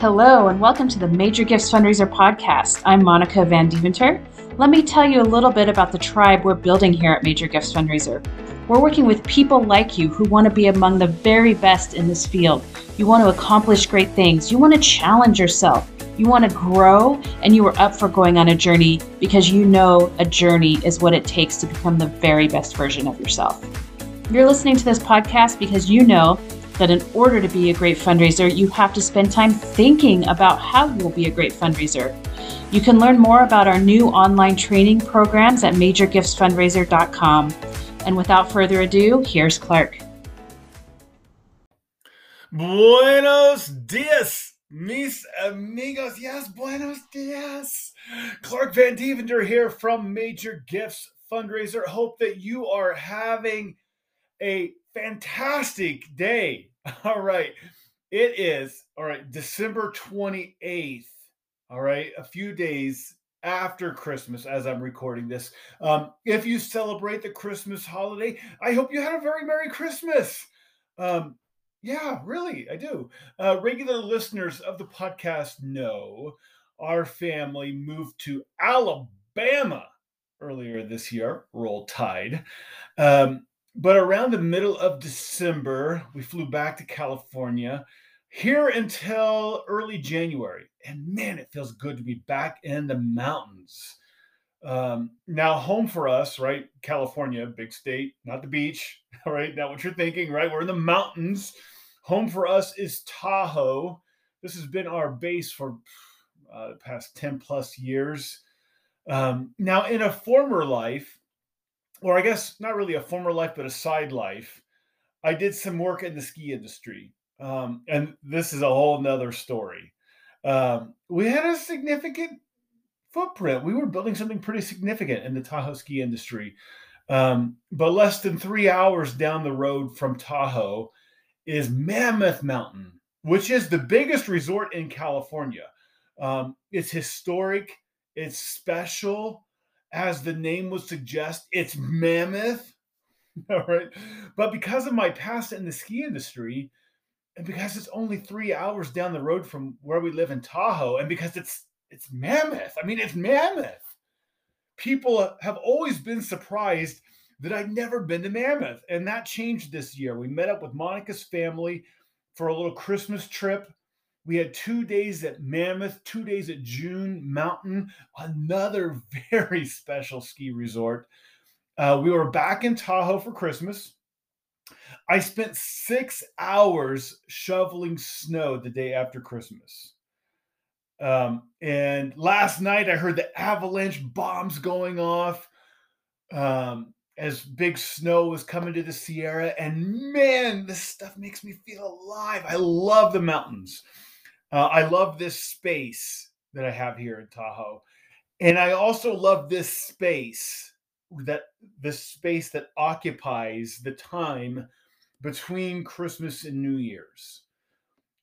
Hello, and welcome to the Major Gifts Fundraiser podcast. I'm Monica Van Deventer. Let me tell you a little bit about the tribe we're building here at Major Gifts Fundraiser. We're working with people like you who want to be among the very best in this field. You want to accomplish great things, you want to challenge yourself, you want to grow, and you are up for going on a journey because you know a journey is what it takes to become the very best version of yourself. You're listening to this podcast because you know that in order to be a great fundraiser, you have to spend time thinking about how you'll be a great fundraiser. You can learn more about our new online training programs at majorgiftsfundraiser.com. And without further ado, here's Clark. Buenos dias, mis amigos. Yes, buenos dias. Clark Van Deventer here from Major Gifts Fundraiser. Hope that you are having a fantastic day. All right. It is, all right, December 28th. All right. A few days after Christmas as I'm recording this. Um, if you celebrate the Christmas holiday, I hope you had a very Merry Christmas. Um, yeah, really, I do. Uh, regular listeners of the podcast know our family moved to Alabama earlier this year. Roll Tide. Um, but around the middle of December, we flew back to California here until early January. And man, it feels good to be back in the mountains. Um, now, home for us, right? California, big state, not the beach, right? Not what you're thinking, right? We're in the mountains. Home for us is Tahoe. This has been our base for uh, the past 10 plus years. Um, now, in a former life, or I guess not really a former life, but a side life, I did some work in the ski industry. Um, and this is a whole nother story. Um, we had a significant footprint. We were building something pretty significant in the Tahoe ski industry. Um, but less than three hours down the road from Tahoe is Mammoth Mountain, which is the biggest resort in California. Um, it's historic, it's special as the name would suggest, it's mammoth. All right. But because of my past in the ski industry, and because it's only three hours down the road from where we live in Tahoe, and because it's it's mammoth. I mean, it's mammoth. People have always been surprised that I'd never been to Mammoth. And that changed this year. We met up with Monica's family for a little Christmas trip we had two days at Mammoth, two days at June Mountain, another very special ski resort. Uh, we were back in Tahoe for Christmas. I spent six hours shoveling snow the day after Christmas. Um, and last night I heard the avalanche bombs going off um, as big snow was coming to the Sierra. And man, this stuff makes me feel alive. I love the mountains. Uh, I love this space that I have here in Tahoe. And I also love this space that this space that occupies the time between Christmas and New Year's.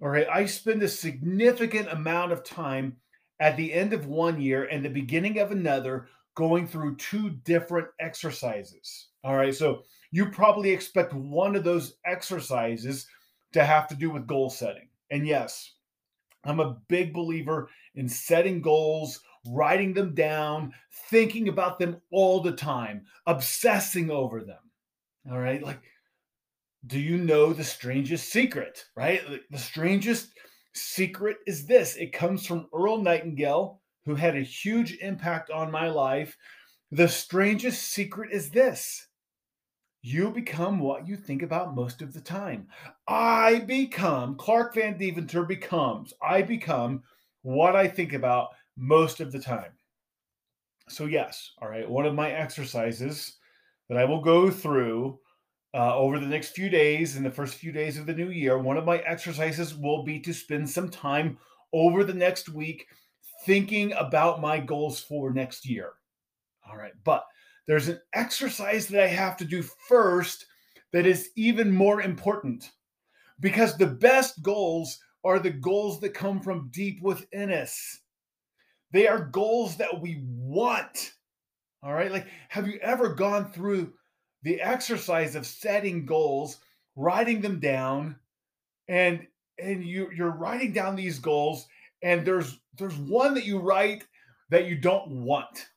All right, I spend a significant amount of time at the end of one year and the beginning of another going through two different exercises. All right, so you probably expect one of those exercises to have to do with goal setting. And yes, I'm a big believer in setting goals, writing them down, thinking about them all the time, obsessing over them. All right. Like, do you know the strangest secret? Right. The strangest secret is this it comes from Earl Nightingale, who had a huge impact on my life. The strangest secret is this you become what you think about most of the time. I become, Clark Van Deventer becomes, I become what I think about most of the time. So, yes, all right, one of my exercises that I will go through uh, over the next few days, in the first few days of the new year, one of my exercises will be to spend some time over the next week thinking about my goals for next year. All right, but there's an exercise that I have to do first that is even more important because the best goals are the goals that come from deep within us. They are goals that we want. All right. Like, have you ever gone through the exercise of setting goals, writing them down, and and you you're writing down these goals and there's there's one that you write that you don't want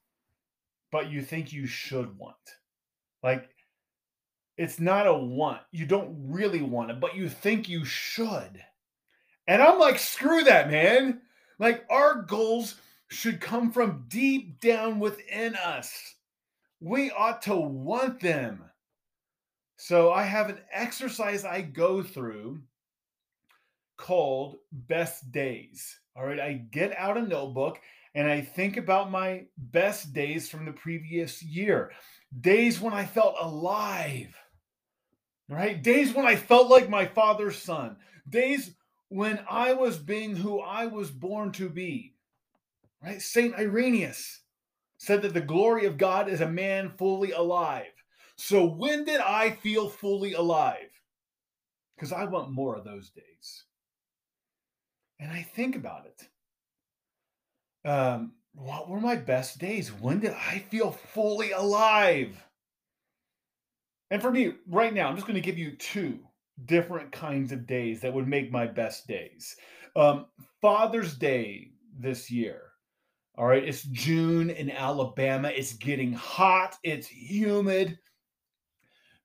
but you think you should want. Like it's not a want you don't really want it but you think you should. And i'm like screw that man. Like our goals should come from deep down within us. We ought to want them. So i have an exercise i go through called Best Days. All right, I get out a notebook and I think about my best days from the previous year. Days when I felt alive. Right? Days when I felt like my father's son. Days when I was being who I was born to be. Right? Saint Irenaeus said that the glory of God is a man fully alive. So when did I feel fully alive? Because I want more of those days and I think about it. Um, what were my best days? When did I feel fully alive? And for me, right now, I'm just going to give you two different kinds of days that would make my best days. Um, Father's Day this year. All right, it's June in Alabama. It's getting hot, it's humid.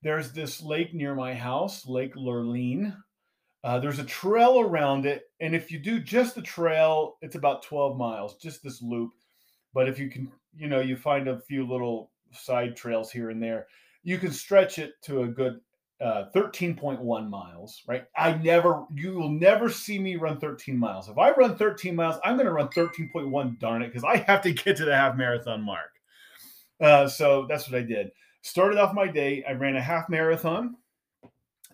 There's this lake near my house, Lake Lurleen. Uh, there's a trail around it, and if you do just the trail, it's about 12 miles, just this loop. But if you can, you know, you find a few little side trails here and there, you can stretch it to a good uh, 13.1 miles, right? I never, you will never see me run 13 miles. If I run 13 miles, I'm going to run 13.1, darn it, because I have to get to the half marathon mark. Uh, so that's what I did. Started off my day, I ran a half marathon,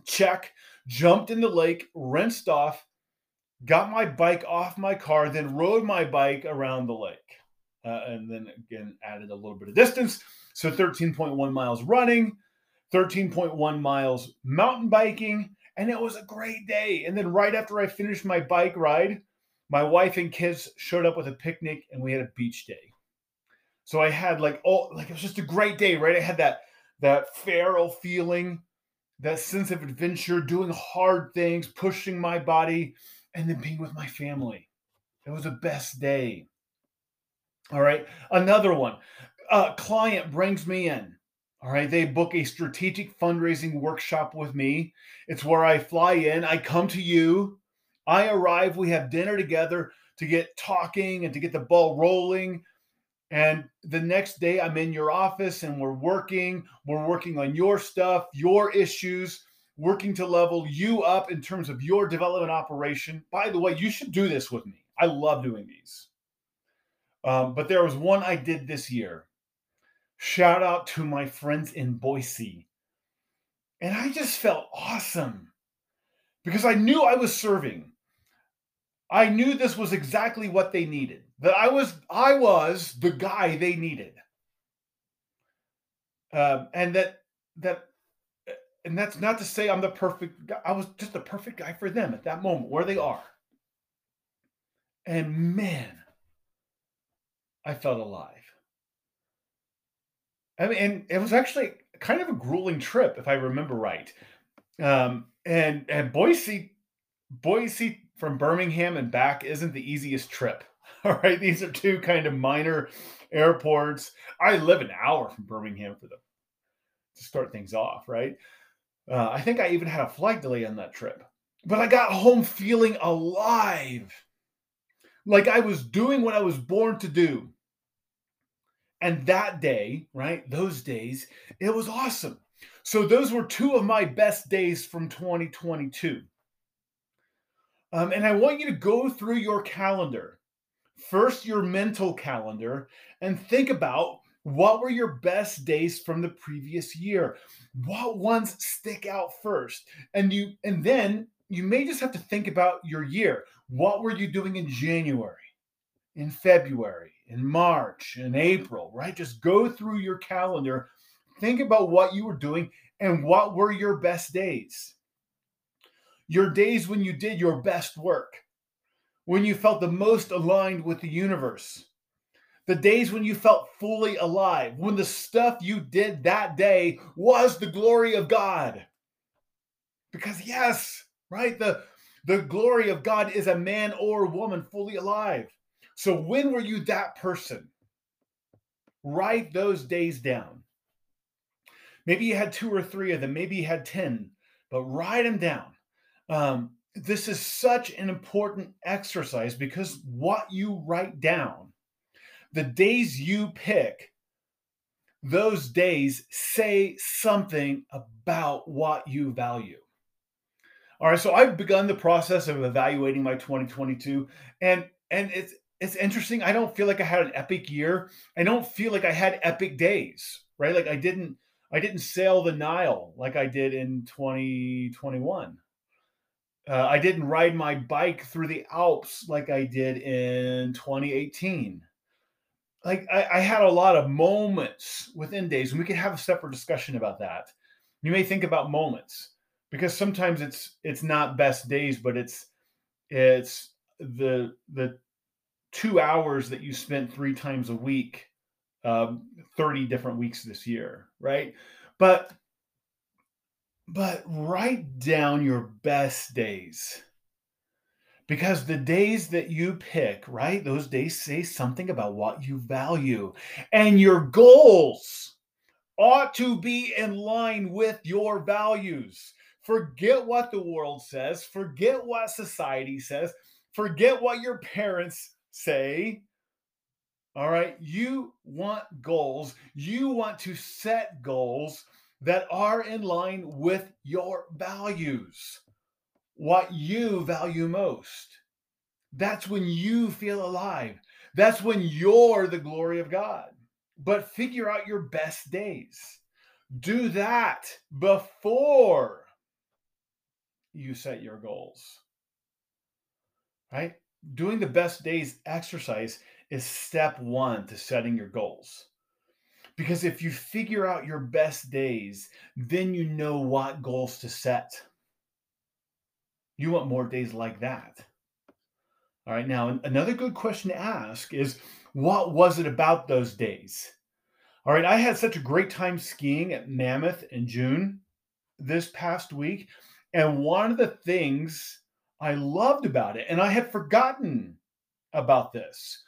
check jumped in the lake, rinsed off, got my bike off my car, then rode my bike around the lake. Uh, and then again, added a little bit of distance. So 13.1 miles running, 13.1 miles mountain biking. And it was a great day. And then right after I finished my bike ride, my wife and kids showed up with a picnic and we had a beach day. So I had like all like it was just a great day, right? I had that that feral feeling that sense of adventure, doing hard things, pushing my body, and then being with my family. It was the best day. All right. Another one. A client brings me in. All right. They book a strategic fundraising workshop with me. It's where I fly in, I come to you, I arrive, we have dinner together to get talking and to get the ball rolling. And the next day, I'm in your office and we're working. We're working on your stuff, your issues, working to level you up in terms of your development operation. By the way, you should do this with me. I love doing these. Um, but there was one I did this year. Shout out to my friends in Boise. And I just felt awesome because I knew I was serving. I knew this was exactly what they needed that I was I was the guy they needed, um, and that that and that's not to say I'm the perfect. I was just the perfect guy for them at that moment where they are. And man, I felt alive. I mean, and it was actually kind of a grueling trip, if I remember right. Um, and and Boise, Boise from Birmingham and back isn't the easiest trip. All right, these are two kind of minor airports. I live an hour from Birmingham for the to start things off, right? Uh, I think I even had a flight delay on that trip, but I got home feeling alive, like I was doing what I was born to do. And that day, right, those days, it was awesome. So those were two of my best days from 2022. Um, and I want you to go through your calendar first your mental calendar and think about what were your best days from the previous year. What ones stick out first? And you and then you may just have to think about your year. What were you doing in january in february in march in april right? Just go through your calendar. Think about what you were doing and what were your best days. Your days when you did your best work when you felt the most aligned with the universe, the days when you felt fully alive, when the stuff you did that day was the glory of God. Because, yes, right, the, The glory of God is a man or woman fully alive. So when were you that person? Write those days down. Maybe you had two or three of them, maybe you had 10, but write them down. Um, this is such an important exercise because what you write down, the days you pick, those days say something about what you value. All right, so I've begun the process of evaluating my 2022 and and it's it's interesting. I don't feel like I had an epic year. I don't feel like I had epic days, right? Like I didn't I didn't sail the Nile like I did in 2021. Uh, I didn't ride my bike through the Alps like I did in 2018. Like I, I had a lot of moments within days, and we could have a separate discussion about that. You may think about moments because sometimes it's it's not best days, but it's it's the the two hours that you spent three times a week, um, 30 different weeks this year, right? But but write down your best days. Because the days that you pick, right, those days say something about what you value. And your goals ought to be in line with your values. Forget what the world says, forget what society says, forget what your parents say. All right, you want goals, you want to set goals that are in line with your values, what you value most. That's when you feel alive. That's when you're the glory of God. But figure out your best days. Do that before you set your goals. Right? Doing the best days exercise is step one to setting your goals. Because if you figure out your best days, then you know what goals to set. You want more days like that. All right, now another good question to ask is what was it about those days? All right, I had such a great time skiing at Mammoth in June this past week. And one of the things I loved about it, and I had forgotten about this,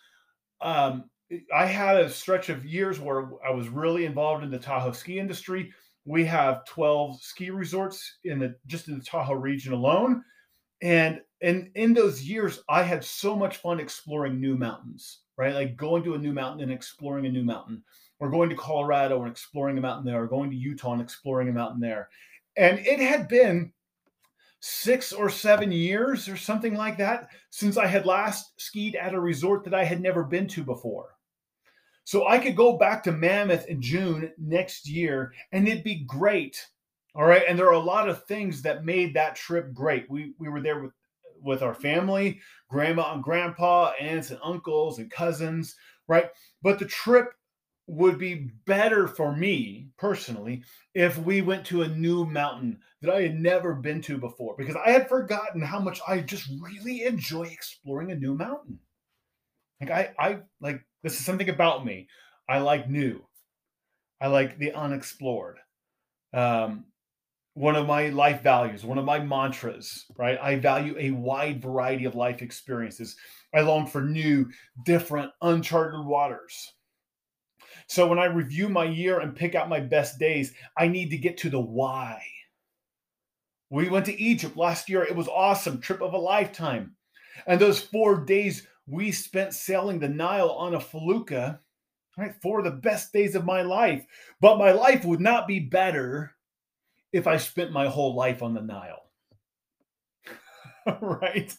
um, I had a stretch of years where I was really involved in the Tahoe ski industry. We have 12 ski resorts in the just in the Tahoe region alone. And and in those years, I had so much fun exploring new mountains, right? Like going to a new mountain and exploring a new mountain, or going to Colorado and exploring a mountain there, or going to Utah and exploring a mountain there. And it had been six or seven years or something like that since I had last skied at a resort that I had never been to before. So I could go back to Mammoth in June next year and it'd be great. All right. And there are a lot of things that made that trip great. We we were there with with our family, grandma and grandpa, aunts and uncles and cousins, right? But the trip would be better for me personally if we went to a new mountain that I had never been to before because I had forgotten how much I just really enjoy exploring a new mountain. Like I I like this is something about me. I like new. I like the unexplored. Um, one of my life values, one of my mantras, right? I value a wide variety of life experiences. I long for new, different, uncharted waters. So when I review my year and pick out my best days, I need to get to the why. We went to Egypt last year. It was awesome, trip of a lifetime. And those four days we spent sailing the Nile on a felucca, right, for the best days of my life. But my life would not be better if I spent my whole life on the Nile. right?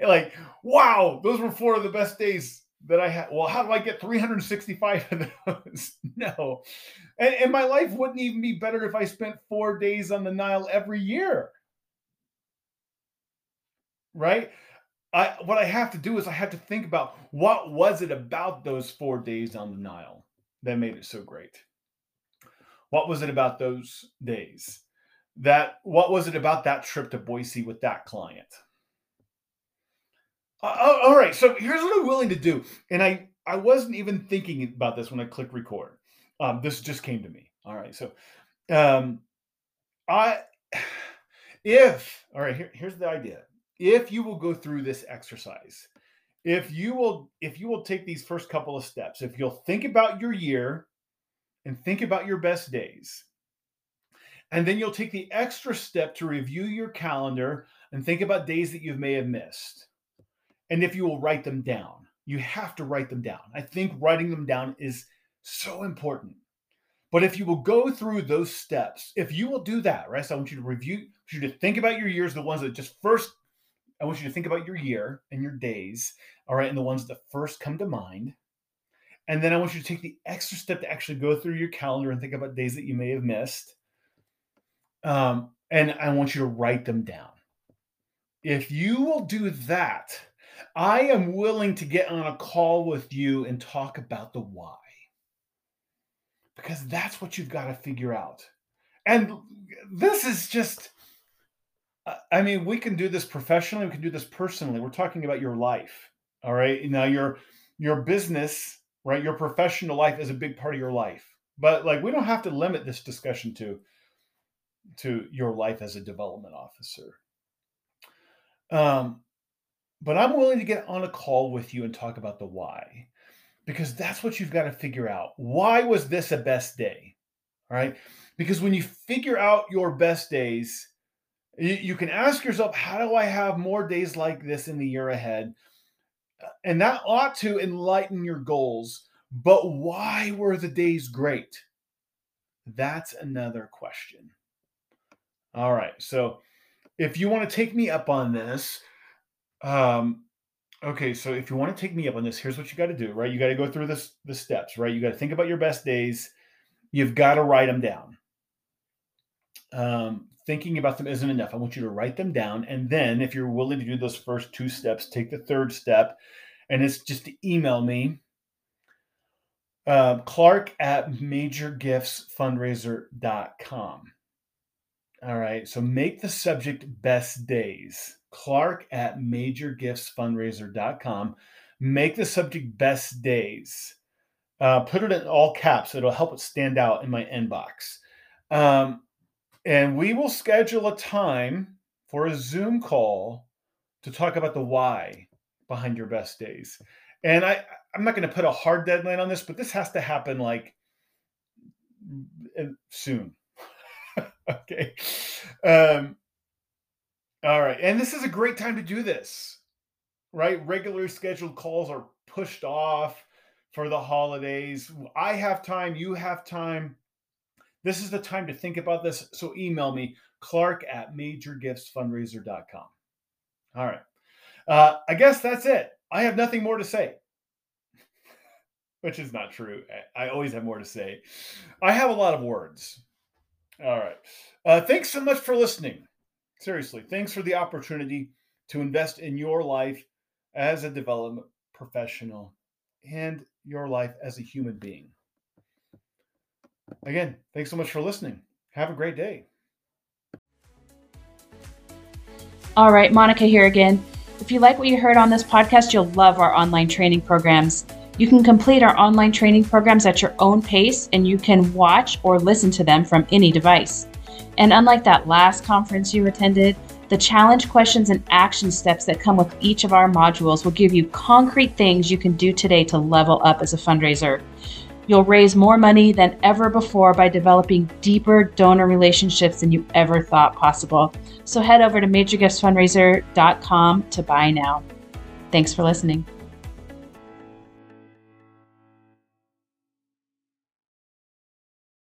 Like, wow, those were four of the best days that I had. Well, how do I get 365 of those? no. And, and my life wouldn't even be better if I spent four days on the Nile every year. Right? I what I have to do is I have to think about what was it about those four days on the Nile that made it so great. What was it about those days? That what was it about that trip to Boise with that client? Uh, oh, all right, so here's what I'm willing to do, and I I wasn't even thinking about this when I click record. Um, this just came to me. All right, so um, I if all right here, here's the idea if you will go through this exercise, if you will if you will take these first couple of steps, if you'll think about your year and think about your best days, and then you'll take the extra step to review your calendar and think about days that you may have missed. And if you will write them down, you have to write them down. I think writing them down is so important. But if you will go through those steps, if you will do that, right? So I want you to review, you to think about your years, the ones that just first, I want you to think about your year and your days, all right, and the ones that first come to mind. And then I want you to take the extra step to actually go through your calendar and think about days that you may have missed. Um, and I want you to write them down. If you will do that, I am willing to get on a call with you and talk about the why. Because that's what you've got to figure out. And this is just, I mean, we can do this professionally, we can do this personally. We're talking about your life. All right. Now, your your business, right? Your professional life is a big part of your life. But like we don't have to limit this discussion to to your life as a development officer. Um, but I'm willing to get on a call with you and talk about the why, because that's what you've got to figure out. Why was this a best day? All right. Because when you figure out your best days, you can ask yourself, how do I have more days like this in the year ahead? And that ought to enlighten your goals. But why were the days great? That's another question. All right. So if you want to take me up on this, um, okay. So if you want to take me up on this, here's what you got to do, right? You got to go through this the steps, right? You got to think about your best days. You've got to write them down. Um, thinking about them isn't enough. I want you to write them down. And then, if you're willing to do those first two steps, take the third step. And it's just to email me, uh, clark at majorgiftsfundraiser.com. All right. So make the subject best days. Clark at majorgiftsfundraiser.com. Make the subject best days. Uh, put it in all caps. It'll help it stand out in my inbox. Um, and we will schedule a time for a Zoom call to talk about the why behind your best days. And I, I'm not going to put a hard deadline on this, but this has to happen like soon okay. Um, all right. And this is a great time to do this, right? Regularly scheduled calls are pushed off for the holidays. I have time. You have time. This is the time to think about this. So email me, clark at majorgiftsfundraiser.com. All right. Uh, I guess that's it. I have nothing more to say, which is not true. I always have more to say. I have a lot of words. All right. Uh, thanks so much for listening. Seriously, thanks for the opportunity to invest in your life as a development professional and your life as a human being. Again, thanks so much for listening. Have a great day. All right, Monica here again. If you like what you heard on this podcast, you'll love our online training programs. You can complete our online training programs at your own pace and you can watch or listen to them from any device. And unlike that last conference you attended, the challenge questions and action steps that come with each of our modules will give you concrete things you can do today to level up as a fundraiser. You'll raise more money than ever before by developing deeper donor relationships than you ever thought possible. So head over to majorgiftsfundraiser.com to buy now. Thanks for listening.